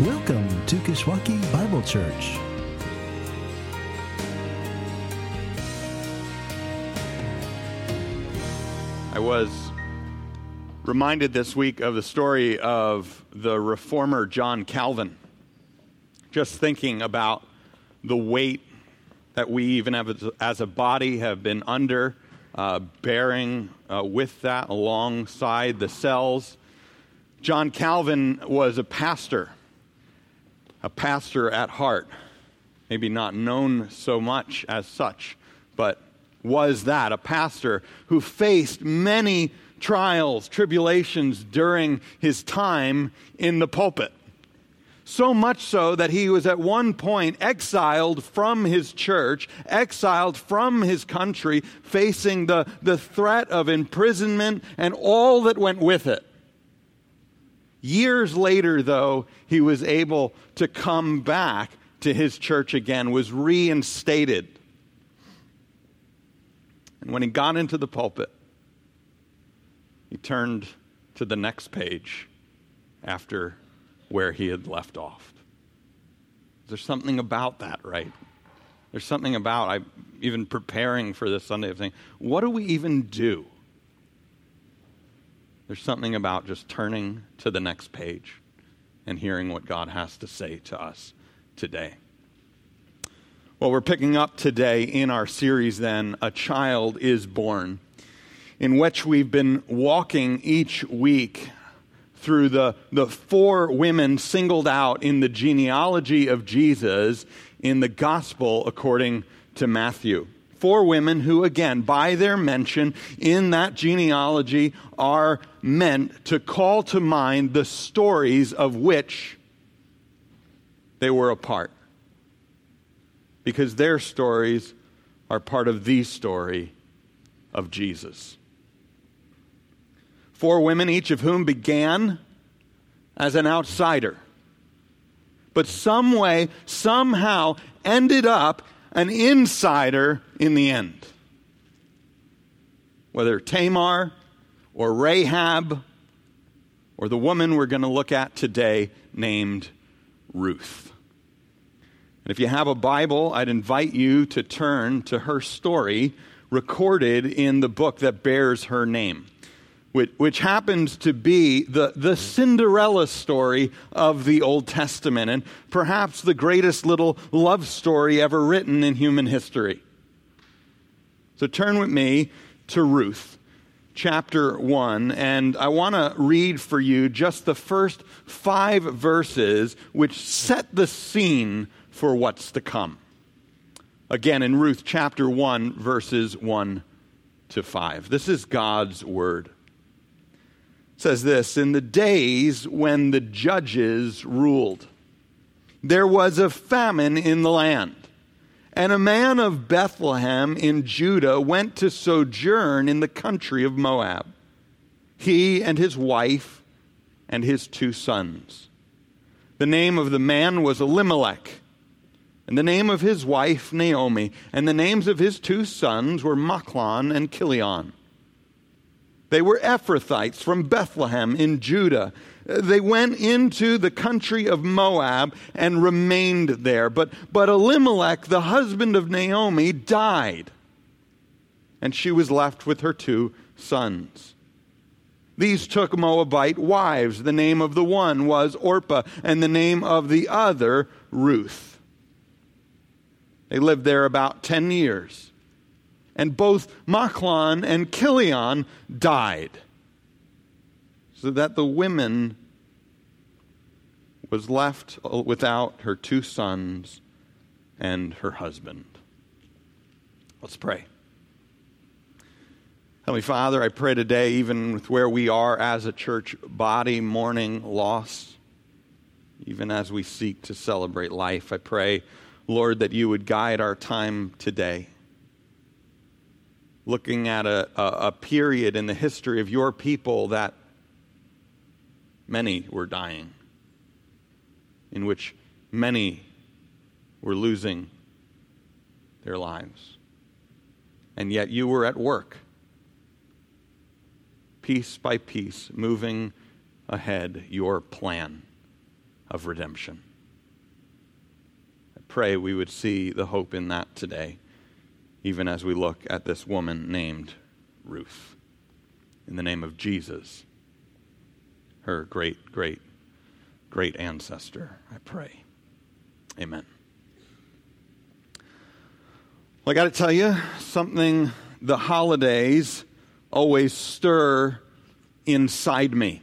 Welcome to Kishwaukee Bible Church. I was reminded this week of the story of the reformer John Calvin. Just thinking about the weight that we, even as a body, have been under, uh, bearing uh, with that alongside the cells. John Calvin was a pastor, a pastor at heart, maybe not known so much as such, but was that a pastor who faced many trials, tribulations during his time in the pulpit. So much so that he was at one point exiled from his church, exiled from his country, facing the, the threat of imprisonment and all that went with it. Years later, though, he was able to come back to his church again, was reinstated. And when he got into the pulpit, he turned to the next page after where he had left off. There's something about that, right? There's something about, I even preparing for this Sunday of saying, what do we even do? There's something about just turning to the next page and hearing what God has to say to us today. Well, we're picking up today in our series, then, A Child is Born in which we've been walking each week through the, the four women singled out in the genealogy of Jesus in the gospel according to Matthew. Four women who, again, by their mention in that genealogy, are meant to call to mind the stories of which they were a part. Because their stories are part of the story of Jesus. Four women, each of whom began as an outsider, but some way, somehow ended up an insider in the end. Whether Tamar or Rahab or the woman we're going to look at today named Ruth. And if you have a Bible, I'd invite you to turn to her story recorded in the book that bears her name which, which happens to be the, the Cinderella story of the Old Testament and perhaps the greatest little love story ever written in human history. So turn with me to Ruth, chapter 1, and I want to read for you just the first five verses which set the scene for what's to come. Again, in Ruth chapter 1, verses 1 to 5. This is God's word It says this In the days when the judges ruled, there was a famine in the land. And a man of Bethlehem in Judah went to sojourn in the country of Moab, he and his wife and his two sons. The name of the man was Elimelech, and the name of his wife Naomi, and the names of his two sons were Machlon and Chilion. They were Ephrathites from Bethlehem in Judah. They went into the country of Moab and remained there. But, but Elimelech, the husband of Naomi, died, and she was left with her two sons. These took Moabite wives. The name of the one was Orpah, and the name of the other, Ruth. They lived there about 10 years and both Machlon and Chilion died. So that the woman was left uh, without her two sons and her husband. Let's pray. Heavenly Father, I pray today, even with where we are as a church body, mourning loss, even as we seek to celebrate life, I pray, Lord, that you would guide our time today looking at a, a, a period in the history of your people that many were dying, in which many were losing their lives. And yet you were at work, piece by piece, moving ahead your plan of redemption. I pray we would see the hope in that today, even as we look at this woman named Ruth. In the name of Jesus, her great, great, great ancestor, I pray. Amen. Well, I got to tell you something the holidays always stir inside me.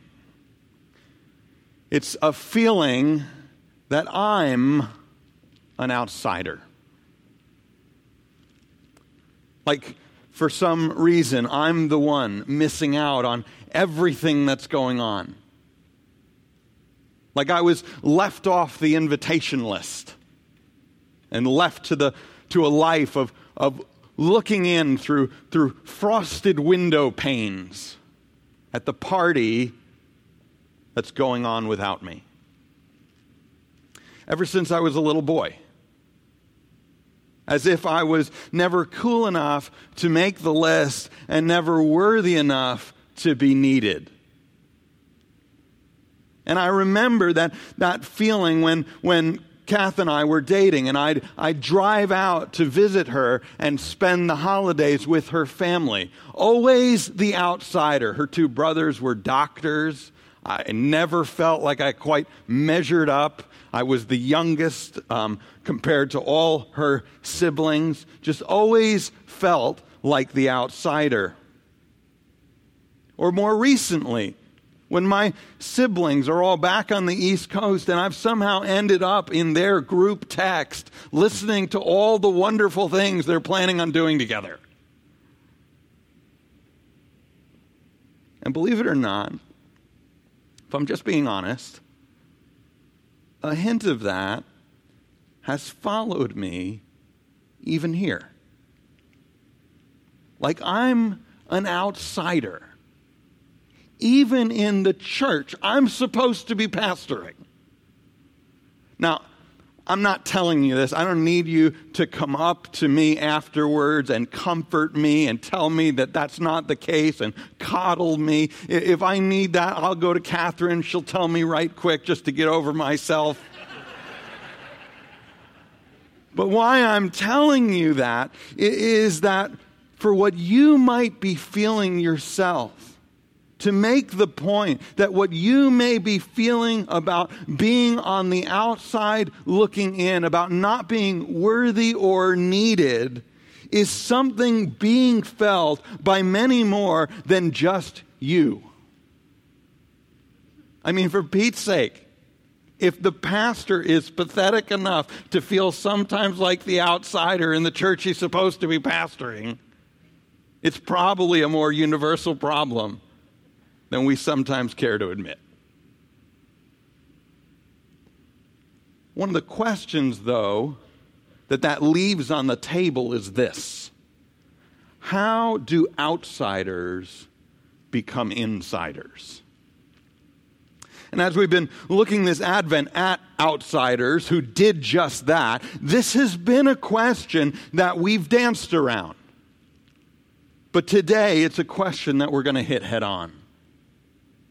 It's a feeling that I'm an outsider. Like, for some reason, I'm the one missing out on everything that's going on. Like I was left off the invitation list and left to, the, to a life of, of looking in through, through frosted window panes at the party that's going on without me. Ever since I was a little boy, as if I was never cool enough to make the list and never worthy enough to be needed. And I remember that, that feeling when, when Kath and I were dating, and I'd, I'd drive out to visit her and spend the holidays with her family. Always the outsider. Her two brothers were doctors. I never felt like I quite measured up. I was the youngest um, compared to all her siblings. Just always felt like the outsider. Or more recently, when my siblings are all back on the East Coast and I've somehow ended up in their group text listening to all the wonderful things they're planning on doing together. And believe it or not, if I'm just being honest, a hint of that has followed me even here. Like I'm an outsider even in the church, I'm supposed to be pastoring. Now, I'm not telling you this. I don't need you to come up to me afterwards and comfort me and tell me that that's not the case and coddle me. If I need that, I'll go to Catherine. She'll tell me right quick just to get over myself. but why I'm telling you that is that for what you might be feeling yourself, to make the point that what you may be feeling about being on the outside looking in, about not being worthy or needed, is something being felt by many more than just you. I mean, for Pete's sake, if the pastor is pathetic enough to feel sometimes like the outsider in the church he's supposed to be pastoring, it's probably a more universal problem than we sometimes care to admit. One of the questions, though, that that leaves on the table is this How do outsiders become insiders? And as we've been looking this Advent at outsiders who did just that, this has been a question that we've danced around. But today, it's a question that we're going to hit head on.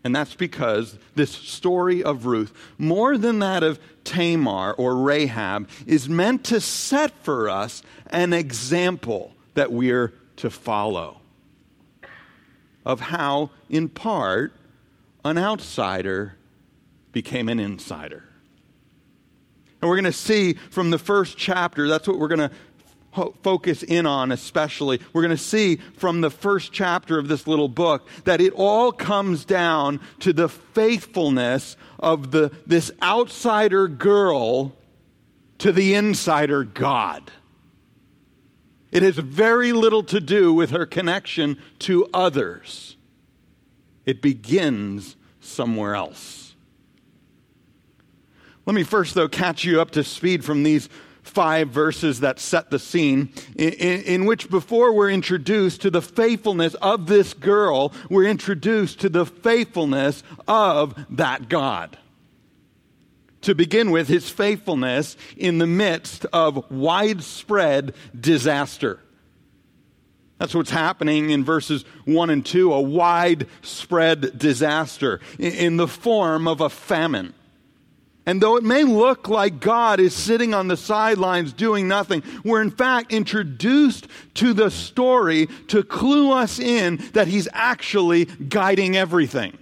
And that's because this story of Ruth, more than that of Tamar or Rahab, is meant to set for us an example that we're to follow of how, in part, an outsider became an insider. And we're going to see from the first chapter, that's what we're going to focus in on, especially. We're going to see from the first chapter of this little book that it all comes down to the faithfulness of the, this outsider girl to the insider God. It has very little to do with her connection to others. It begins somewhere else. Let me first, though, catch you up to speed from these five verses that set the scene, in, in, which before we're introduced to the faithfulness of this girl, we're introduced to the faithfulness of that God. To begin with, his faithfulness in the midst of widespread disaster. That's what's happening in verses 1 and 2 a widespread disaster in the form of a famine And though it may look like God is sitting on the sidelines doing nothing, we're in fact introduced to the story to clue us in that He's actually guiding everything.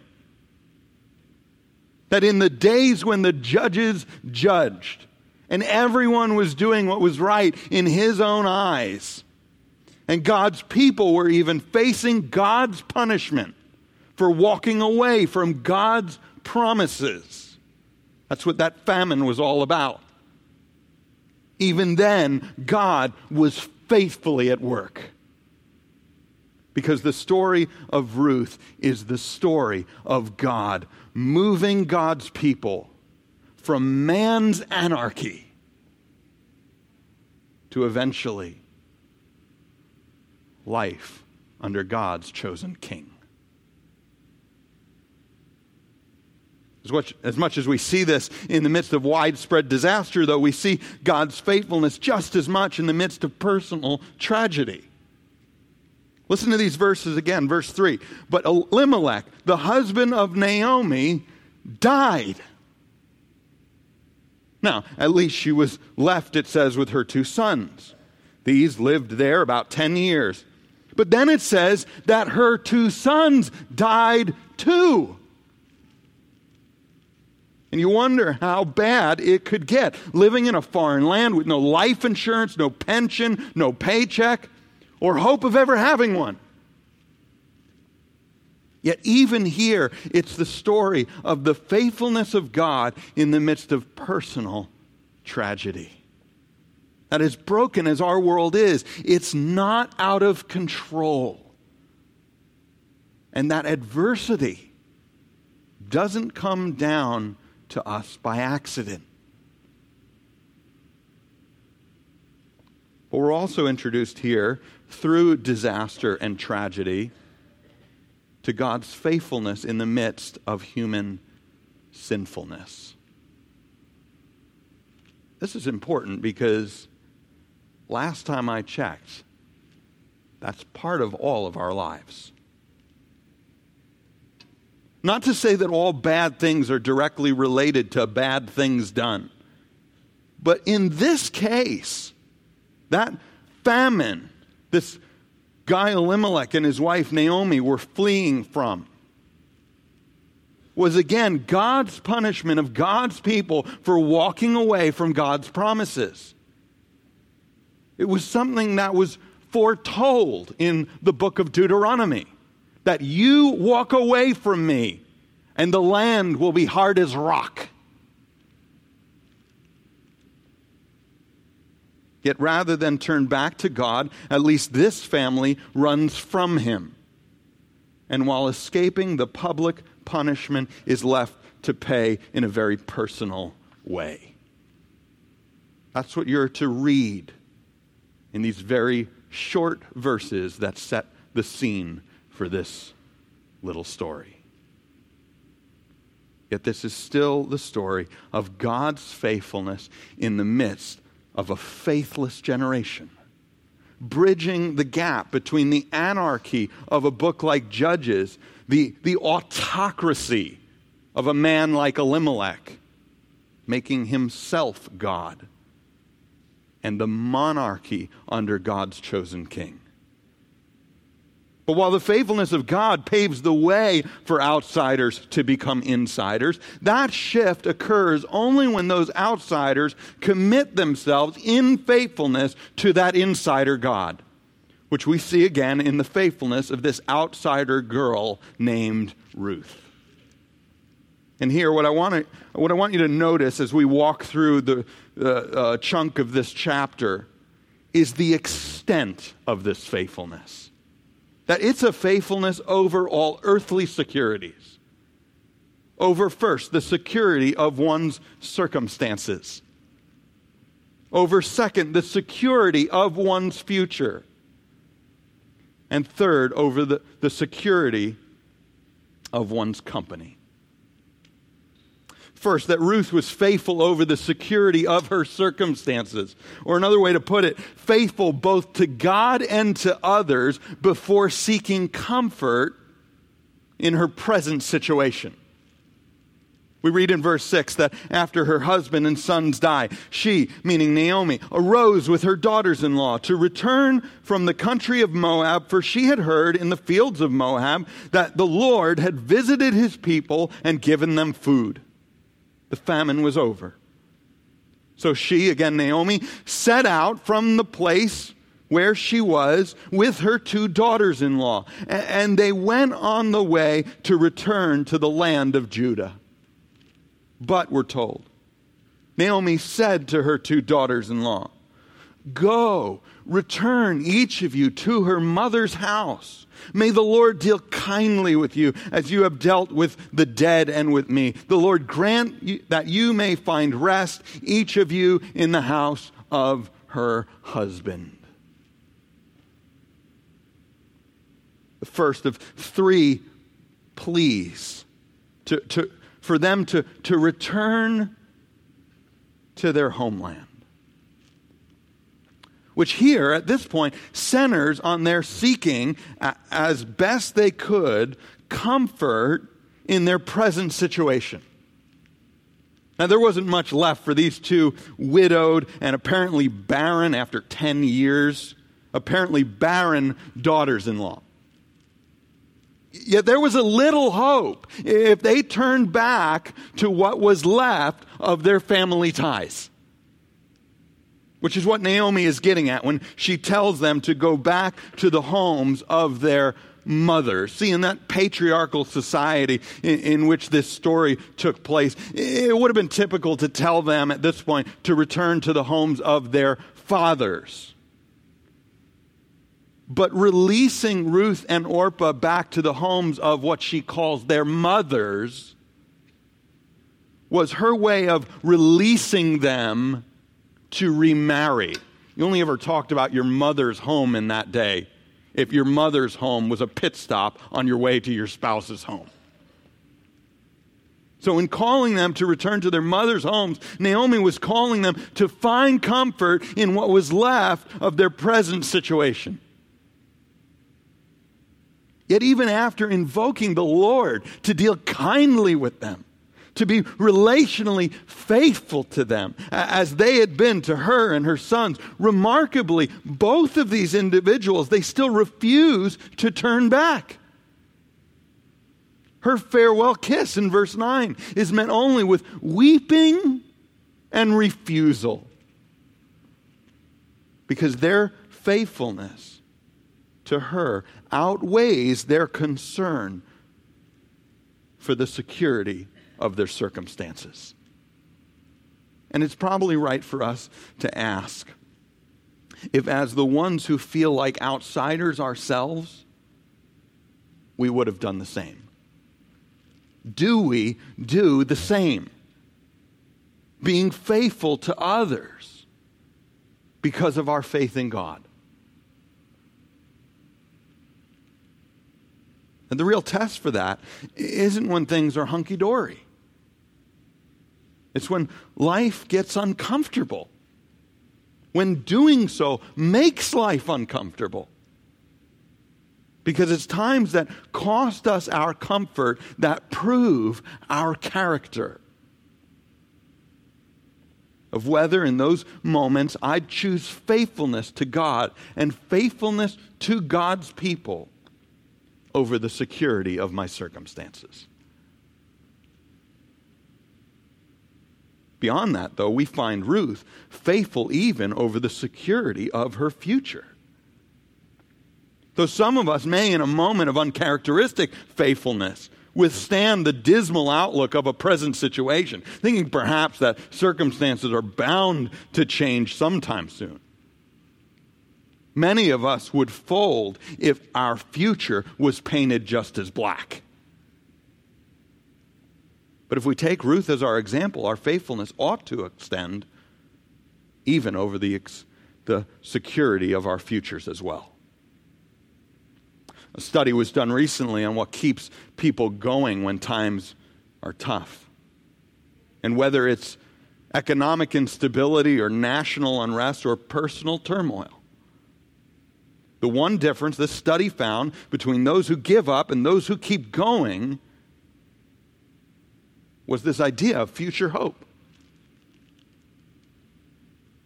That in the days when the judges judged and everyone was doing what was right in His own eyes, and God's people were even facing God's punishment for walking away from God's promises that's what that famine was all about. Even then, God was faithfully at work. Because the story of Ruth is the story of God moving God's people from man's anarchy to eventually life under God's chosen king. As much, as much as we see this in the midst of widespread disaster, though, we see God's faithfulness just as much in the midst of personal tragedy. Listen to these verses again, verse 3. But Elimelech, the husband of Naomi, died. Now, at least she was left, it says, with her two sons. These lived there about 10 years. But then it says that her two sons died too. And you wonder how bad it could get. Living in a foreign land with no life insurance, no pension, no paycheck, or hope of ever having one. Yet, even here, it's the story of the faithfulness of God in the midst of personal tragedy. That as broken as our world is, it's not out of control. And that adversity doesn't come down to us by accident. But we're also introduced here through disaster and tragedy to God's faithfulness in the midst of human sinfulness. This is important because last time I checked, that's part of all of our lives. Not to say that all bad things are directly related to bad things done. But in this case, that famine, this guy Elimelech and his wife Naomi were fleeing from, was again God's punishment of God's people for walking away from God's promises. It was something that was foretold in the book of Deuteronomy that you walk away from me and the land will be hard as rock. Yet rather than turn back to God, at least this family runs from him. And while escaping the public punishment, is left to pay in a very personal way. That's what you're to read in these very short verses that set the scene for this little story. Yet this is still the story of God's faithfulness in the midst of a faithless generation, bridging the gap between the anarchy of a book like Judges, the, the autocracy of a man like Elimelech, making himself God, and the monarchy under God's chosen king. But while the faithfulness of God paves the way for outsiders to become insiders, that shift occurs only when those outsiders commit themselves in faithfulness to that insider God, which we see again in the faithfulness of this outsider girl named Ruth. And here, what I want, to, what I want you to notice as we walk through the uh, uh, chunk of this chapter is the extent of this faithfulness that it's a faithfulness over all earthly securities. Over first, the security of one's circumstances. Over second, the security of one's future. And third, over the, the security of one's company. First, that Ruth was faithful over the security of her circumstances. Or another way to put it, faithful both to God and to others before seeking comfort in her present situation. We read in verse 6 that after her husband and sons die, she, meaning Naomi, arose with her daughters in law to return from the country of Moab, for she had heard in the fields of Moab that the Lord had visited his people and given them food. The famine was over. So she, again Naomi, set out from the place where she was with her two daughters in law, and they went on the way to return to the land of Judah. But, we're told, Naomi said to her two daughters in law, Go, return each of you to her mother's house. May the Lord deal kindly with you as you have dealt with the dead and with me. The Lord grant you, that you may find rest, each of you in the house of her husband. The first of three pleas to, to, for them to, to return to their homeland. Which here, at this point, centers on their seeking, as best they could, comfort in their present situation. Now, there wasn't much left for these two widowed and apparently barren after 10 years, apparently barren daughters in law. Yet there was a little hope if they turned back to what was left of their family ties. Which is what Naomi is getting at when she tells them to go back to the homes of their mothers. See, in that patriarchal society in, in, which this story took place, it would have been typical to tell them at this point to return to the homes of their fathers. But releasing Ruth and Orpah back to the homes of what she calls their mothers was her way of releasing them to remarry. You only ever talked about your mother's home in that day if your mother's home was a pit stop on your way to your spouse's home. So, in calling them to return to their mother's homes, Naomi was calling them to find comfort in what was left of their present situation. Yet, even after invoking the Lord to deal kindly with them, to be relationally faithful to them, as they had been to her and her sons, remarkably, both of these individuals, they still refuse to turn back. Her farewell kiss in verse 9 is met only with weeping and refusal because their faithfulness to her outweighs their concern for the security of their circumstances. And it's probably right for us to ask if, as the ones who feel like outsiders ourselves, we would have done the same. Do we do the same? Being faithful to others because of our faith in God. And the real test for that isn't when things are hunky dory, it's when life gets uncomfortable, when doing so makes life uncomfortable. Because it's times that cost us our comfort that prove our character. Of whether in those moments I choose faithfulness to God and faithfulness to God's people over the security of my circumstances. Beyond that, though, we find Ruth faithful even over the security of her future. Though some of us may, in a moment of uncharacteristic faithfulness, withstand the dismal outlook of a present situation, thinking perhaps that circumstances are bound to change sometime soon. Many of us would fold if our future was painted just as black. But if we take Ruth as our example, our faithfulness ought to extend even over the, the security of our futures as well. A study was done recently on what keeps people going when times are tough. And whether it's economic instability or national unrest or personal turmoil. The one difference this study found between those who give up and those who keep going was this idea of future hope.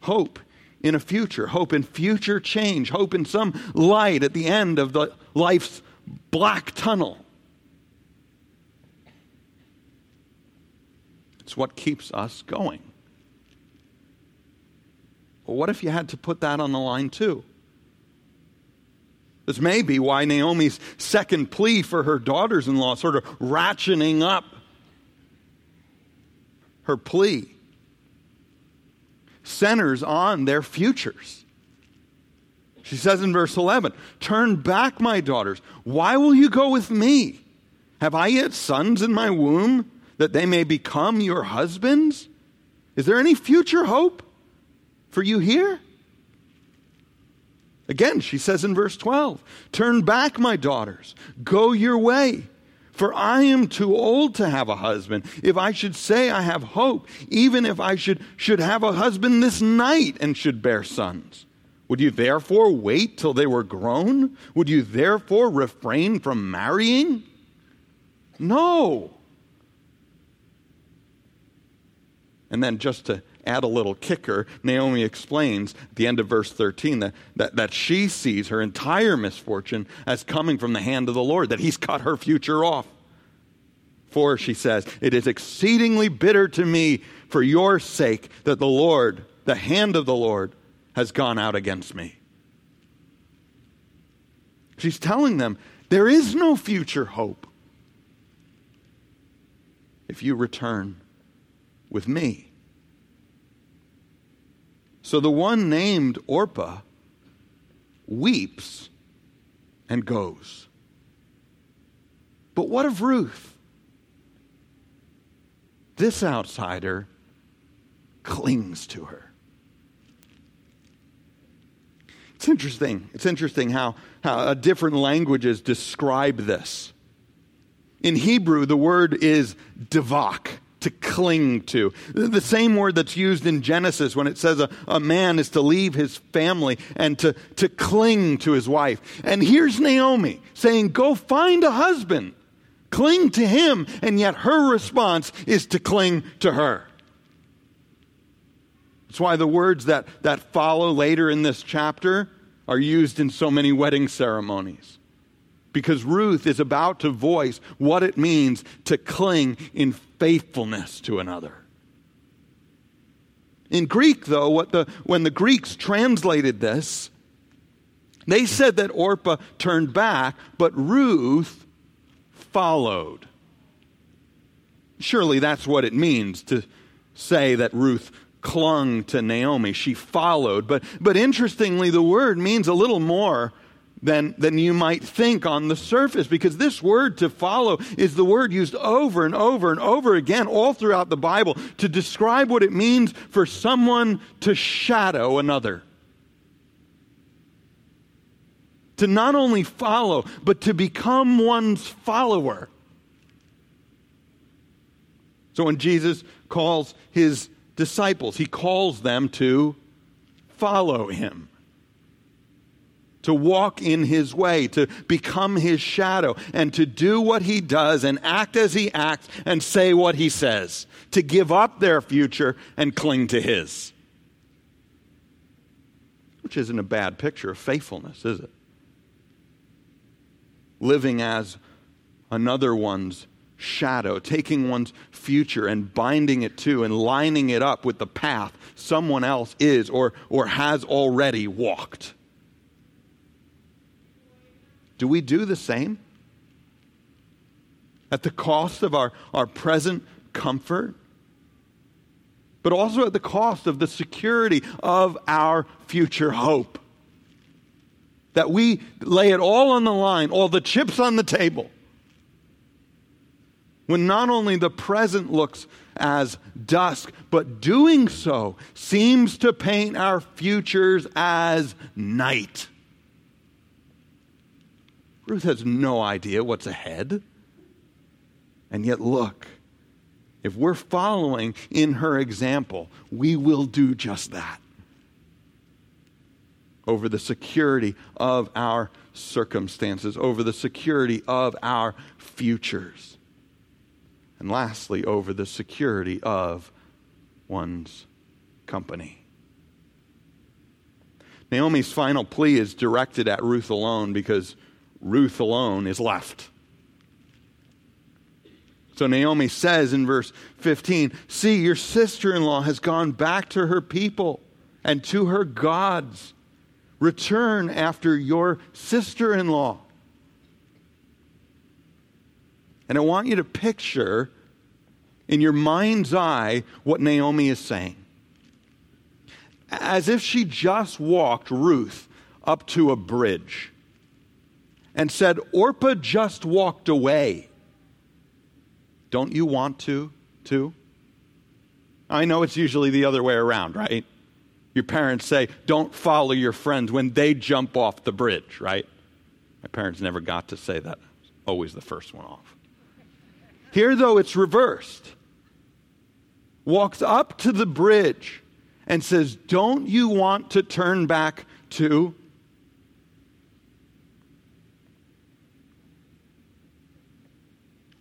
Hope in a future, hope in future change, hope in some light at the end of the life's black tunnel. It's what keeps us going. Well, what if you had to put that on the line too? This may be why Naomi's second plea for her daughters in law, sort of ratcheting up her plea, centers on their futures. She says in verse 11, Turn back, my daughters. Why will you go with me? Have I yet sons in my womb that they may become your husbands? Is there any future hope for you here? Again, she says in verse 12, Turn back, my daughters, go your way. For I am too old to have a husband. If I should say I have hope, even if I should, should have a husband this night and should bear sons, would you therefore wait till they were grown? Would you therefore refrain from marrying? No. And then just to add a little kicker, Naomi explains at the end of verse 13 that, that, that she sees her entire misfortune as coming from the hand of the Lord, that he's cut her future off. For, she says, it is exceedingly bitter to me for your sake that the Lord, the hand of the Lord, has gone out against me. She's telling them there is no future hope if you return with me. So the one named Orpah weeps and goes. But what of Ruth? This outsider clings to her. It's interesting. It's interesting how, how different languages describe this. In Hebrew, the word is devak, to cling to. The same word that's used in Genesis when it says a, a man is to leave his family and to, to cling to his wife. And here's Naomi saying, Go find a husband, cling to him, and yet her response is to cling to her. That's why the words that, that follow later in this chapter are used in so many wedding ceremonies because Ruth is about to voice what it means to cling in faithfulness to another. In Greek, though, what the, when the Greeks translated this, they said that Orpah turned back, but Ruth followed. Surely that's what it means to say that Ruth clung to Naomi. She followed. But, but interestingly, the word means a little more than, than you might think on the surface because this word to follow is the word used over and over and over again all throughout the Bible to describe what it means for someone to shadow another. To not only follow, but to become one's follower. So when Jesus calls his disciples, he calls them to follow him to walk in his way, to become his shadow, and to do what he does and act as he acts and say what he says, to give up their future and cling to his. Which isn't a bad picture of faithfulness, is it? Living as another one's shadow, taking one's future and binding it to and lining it up with the path someone else is or, or has already walked. Do we do the same? At the cost of our, our present comfort, but also at the cost of the security of our future hope. That we lay it all on the line, all the chips on the table. When not only the present looks as dusk, but doing so seems to paint our futures as night. Ruth has no idea what's ahead. And yet, look, if we're following in her example, we will do just that over the security of our circumstances, over the security of our futures. And lastly, over the security of one's company. Naomi's final plea is directed at Ruth alone because Ruth alone is left. So Naomi says in verse 15 See, your sister in law has gone back to her people and to her gods. Return after your sister in law. And I want you to picture in your mind's eye what Naomi is saying. As if she just walked Ruth up to a bridge and said, Orpah just walked away. Don't you want to, too? I know it's usually the other way around, right? Your parents say, don't follow your friends when they jump off the bridge, right? My parents never got to say that. Always the first one off. Here, though, it's reversed. Walks up to the bridge and says, Don't you want to turn back too?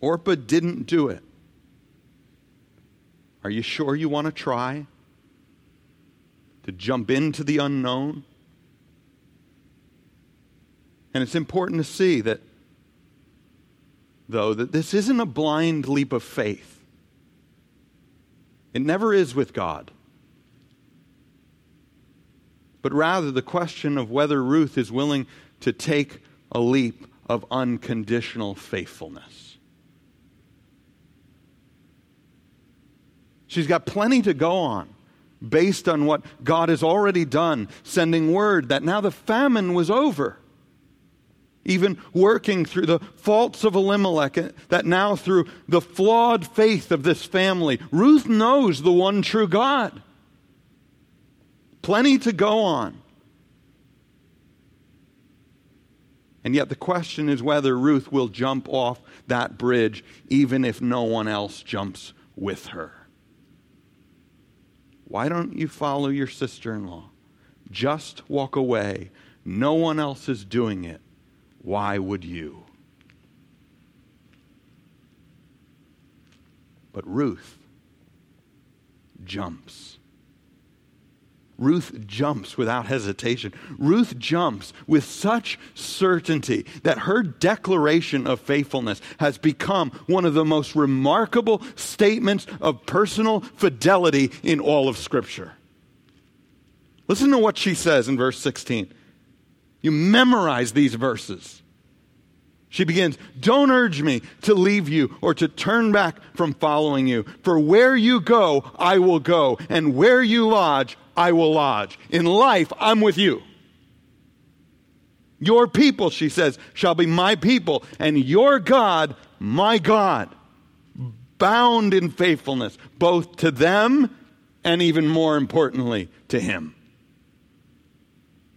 Orpah didn't do it. Are you sure you want to try to jump into the unknown? And it's important to see that though, that this isn't a blind leap of faith. It never is with God. But rather, the question of whether Ruth is willing to take a leap of unconditional faithfulness. She's got plenty to go on based on what God has already done, sending word that now the famine was over even working through the faults of Elimelech, that now through the flawed faith of this family, Ruth knows the one true God. Plenty to go on. And yet, the question is whether Ruth will jump off that bridge, even if no one else jumps with her. Why don't you follow your sister in law? Just walk away. No one else is doing it. Why would you? But Ruth jumps. Ruth jumps without hesitation. Ruth jumps with such certainty that her declaration of faithfulness has become one of the most remarkable statements of personal fidelity in all of Scripture. Listen to what she says in verse 16. You memorize these verses. She begins, Don't urge me to leave you or to turn back from following you. For where you go, I will go, and where you lodge, I will lodge. In life, I'm with you. Your people, she says, shall be my people, and your God, my God, bound in faithfulness, both to them and even more importantly, to Him.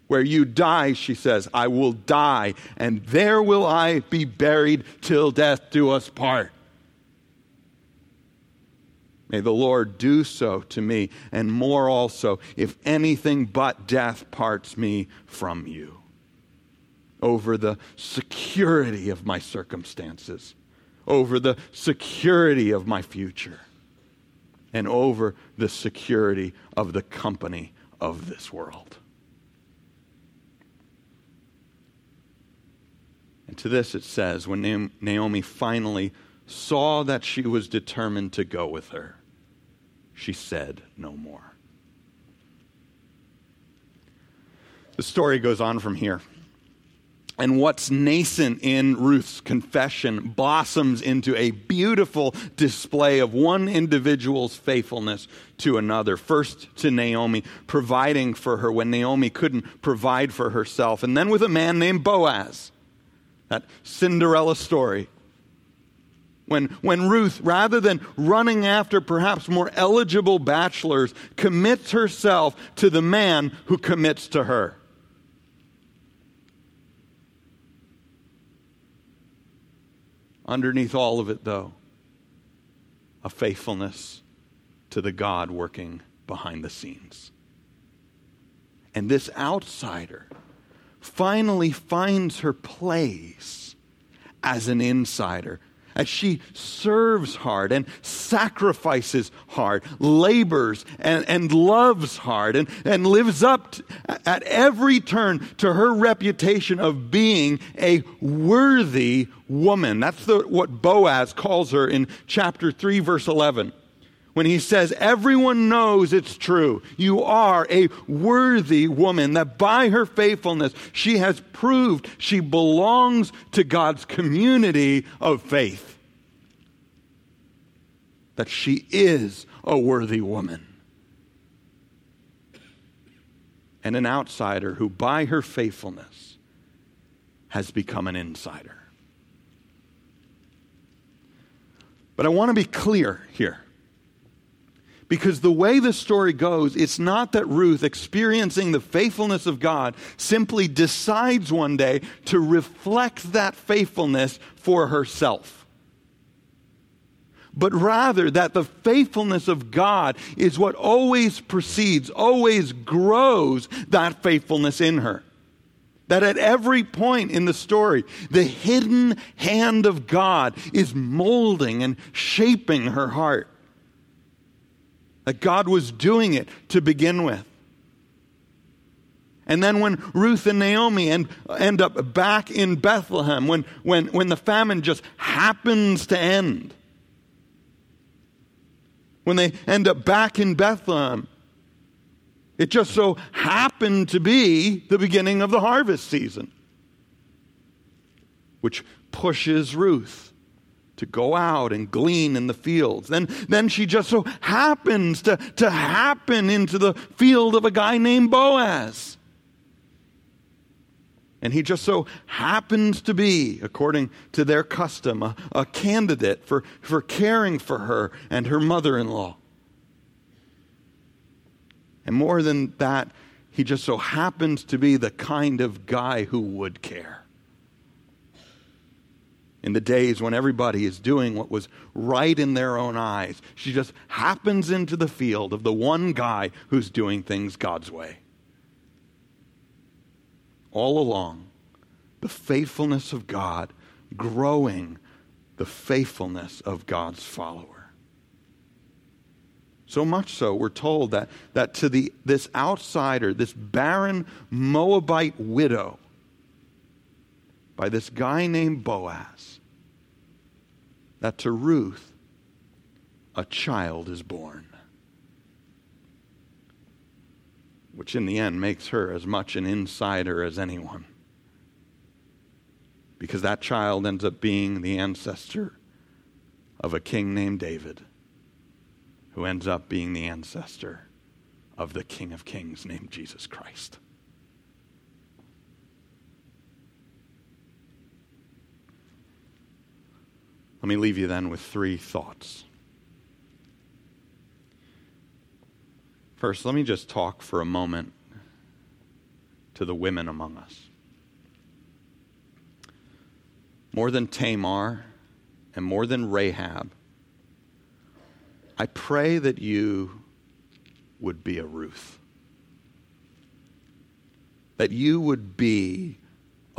Where you die, she says, I will die, and there will I be buried till death do us part. May the Lord do so to me, and more also, if anything but death parts me from you. Over the security of my circumstances, over the security of my future, and over the security of the company of this world. And to this it says, when Naomi finally saw that she was determined to go with her, she said no more. The story goes on from here. And what's nascent in Ruth's confession blossoms into a beautiful display of one individual's faithfulness to another. First to Naomi, providing for her when Naomi couldn't provide for herself. And then with a man named Boaz that Cinderella story. When, when Ruth, rather than running after perhaps more eligible bachelors, commits herself to the man who commits to her. Underneath all of it, though, a faithfulness to the God working behind the scenes. And this outsider finally finds her place as an insider, as she serves hard and sacrifices hard, labors and, and loves hard, and, and lives up at every turn to her reputation of being a worthy woman. That's the, what Boaz calls her in chapter 3, verse 11 when he says, Everyone knows it's true. You are a worthy woman, that by her faithfulness, she has proved she belongs to God's community of faith. That she is a worthy woman. And an outsider who, by her faithfulness, has become an insider. But I want to be clear here because the way the story goes, it's not that Ruth, experiencing the faithfulness of God, simply decides one day to reflect that faithfulness for herself. But rather, that the faithfulness of God is what always precedes, always grows that faithfulness in her. That at every point in the story, the hidden hand of God is molding and shaping her heart that God was doing it to begin with. And then when Ruth and Naomi end, end up back in Bethlehem, when, when, when the famine just happens to end, when they end up back in Bethlehem, it just so happened to be the beginning of the harvest season, which pushes Ruth to go out and glean in the fields. Then, then she just so happens to, to happen into the field of a guy named Boaz. And he just so happens to be, according to their custom, a, a candidate for, for caring for her and her mother in law. And more than that, he just so happens to be the kind of guy who would care in the days when everybody is doing what was right in their own eyes. She just happens into the field of the one guy who's doing things God's way. All along, the faithfulness of God growing the faithfulness of God's follower. So much so, we're told that, that to the, this outsider, this barren Moabite widow, by this guy named Boaz that to Ruth a child is born. Which in the end makes her as much an insider as anyone. Because that child ends up being the ancestor of a king named David, who ends up being the ancestor of the King of Kings named Jesus Christ. Let me leave you then with three thoughts. First, let me just talk for a moment to the women among us. More than Tamar and more than Rahab, I pray that you would be a Ruth. That you would be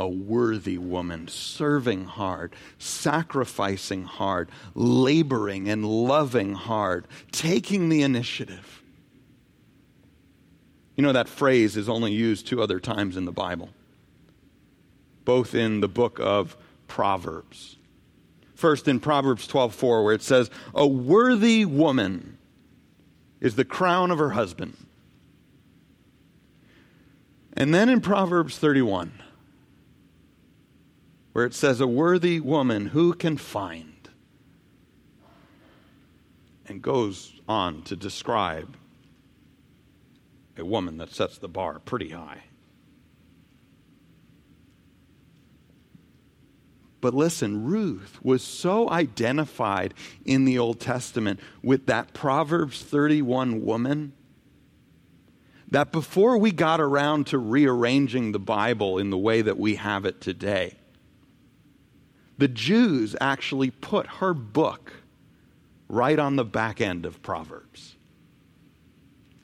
a worthy woman, serving hard, sacrificing hard, laboring and loving hard, taking the initiative. You know, that phrase is only used two other times in the Bible, both in the book of Proverbs. First in Proverbs 12:4 where it says, "A worthy woman is the crown of her husband." And then in Proverbs 31, where it says, A worthy woman who can find? And goes on to describe a woman that sets the bar pretty high. But listen, Ruth was so identified in the Old Testament with that Proverbs 31 woman that before we got around to rearranging the Bible in the way that we have it today, the Jews actually put her book right on the back end of Proverbs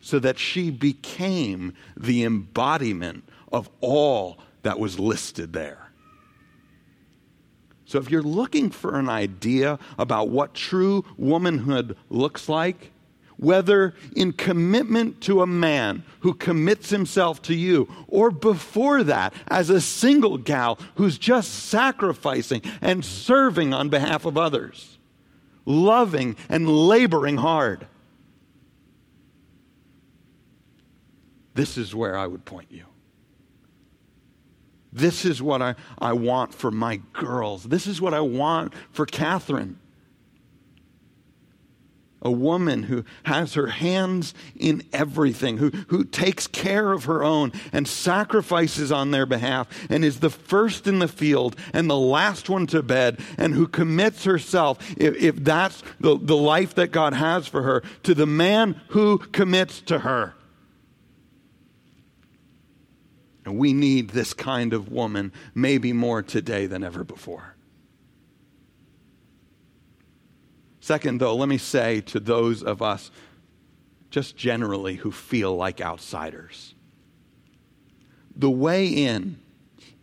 so that she became the embodiment of all that was listed there. So if you're looking for an idea about what true womanhood looks like, whether in commitment to a man who commits himself to you, or before that, as a single gal who's just sacrificing and serving on behalf of others, loving and laboring hard. This is where I would point you. This is what I, I want for my girls. This is what I want for Catherine a woman who has her hands in everything, who, who takes care of her own and sacrifices on their behalf, and is the first in the field and the last one to bed, and who commits herself, if, if that's the, the life that God has for her, to the man who commits to her. And we need this kind of woman, maybe more today than ever before. Second, though, let me say to those of us just generally who feel like outsiders the way in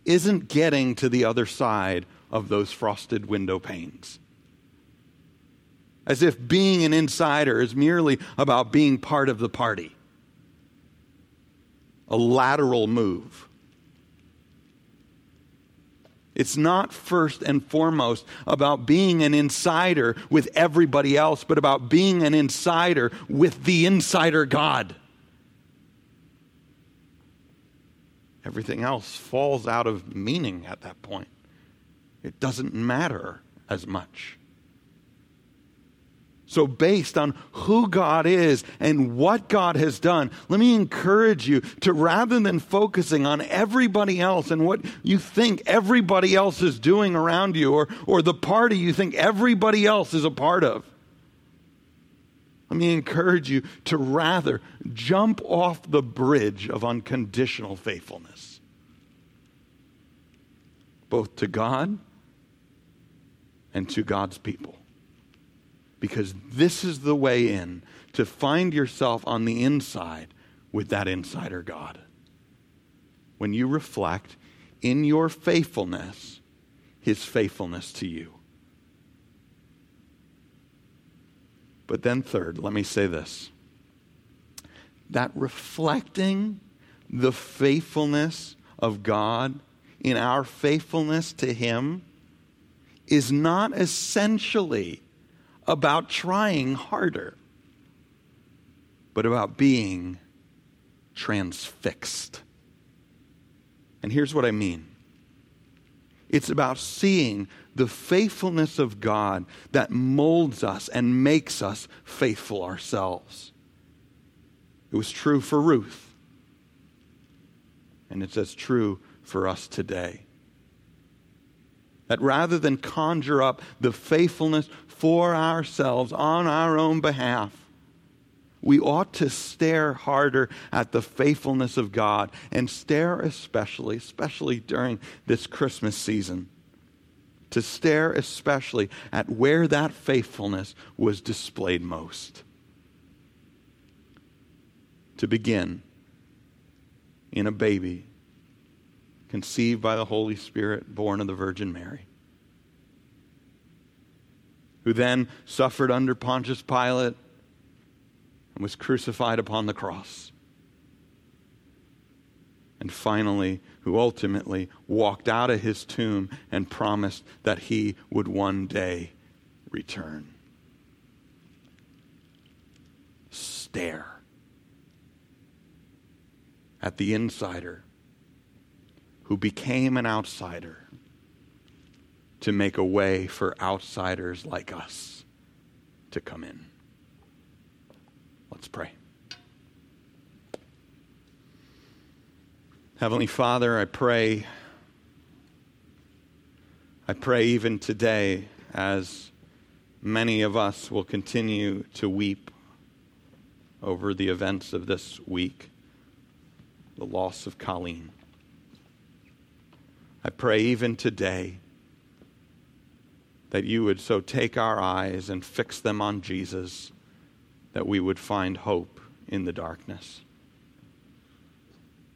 isn't getting to the other side of those frosted window panes. As if being an insider is merely about being part of the party, a lateral move. It's not first and foremost about being an insider with everybody else, but about being an insider with the insider God. Everything else falls out of meaning at that point. It doesn't matter as much. So, based on who God is and what God has done, let me encourage you to rather than focusing on everybody else and what you think everybody else is doing around you or, or the party you think everybody else is a part of, let me encourage you to rather jump off the bridge of unconditional faithfulness, both to God and to God's people because this is the way in to find yourself on the inside with that insider God. When you reflect in your faithfulness, his faithfulness to you. But then, third, let me say this that reflecting the faithfulness of God in our faithfulness to Him is not essentially about trying harder, but about being transfixed. And here's what I mean it's about seeing the faithfulness of God that molds us and makes us faithful ourselves. It was true for Ruth, and it's as true for us today. That rather than conjure up the faithfulness for ourselves on our own behalf, we ought to stare harder at the faithfulness of God and stare especially, especially during this Christmas season, to stare especially at where that faithfulness was displayed most. To begin, in a baby conceived by the Holy Spirit, born of the Virgin Mary who then suffered under Pontius Pilate and was crucified upon the cross. And finally, who ultimately walked out of his tomb and promised that he would one day return. Stare at the insider who became an outsider to make a way for outsiders like us to come in. Let's pray. Heavenly Father, I pray, I pray even today as many of us will continue to weep over the events of this week, the loss of Colleen. I pray even today that you would so take our eyes and fix them on Jesus that we would find hope in the darkness.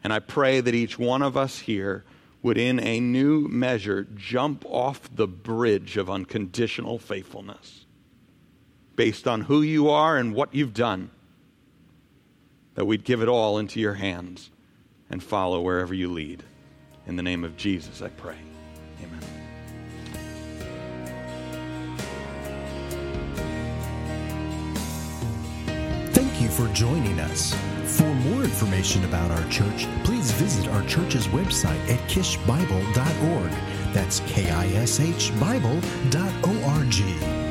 And I pray that each one of us here would, in a new measure, jump off the bridge of unconditional faithfulness based on who you are and what you've done, that we'd give it all into your hands and follow wherever you lead. In the name of Jesus, I pray. Amen. Thank you for joining us. For more information about our church, please visit our church's website at kishbible.org. That's K I S H Bible.org.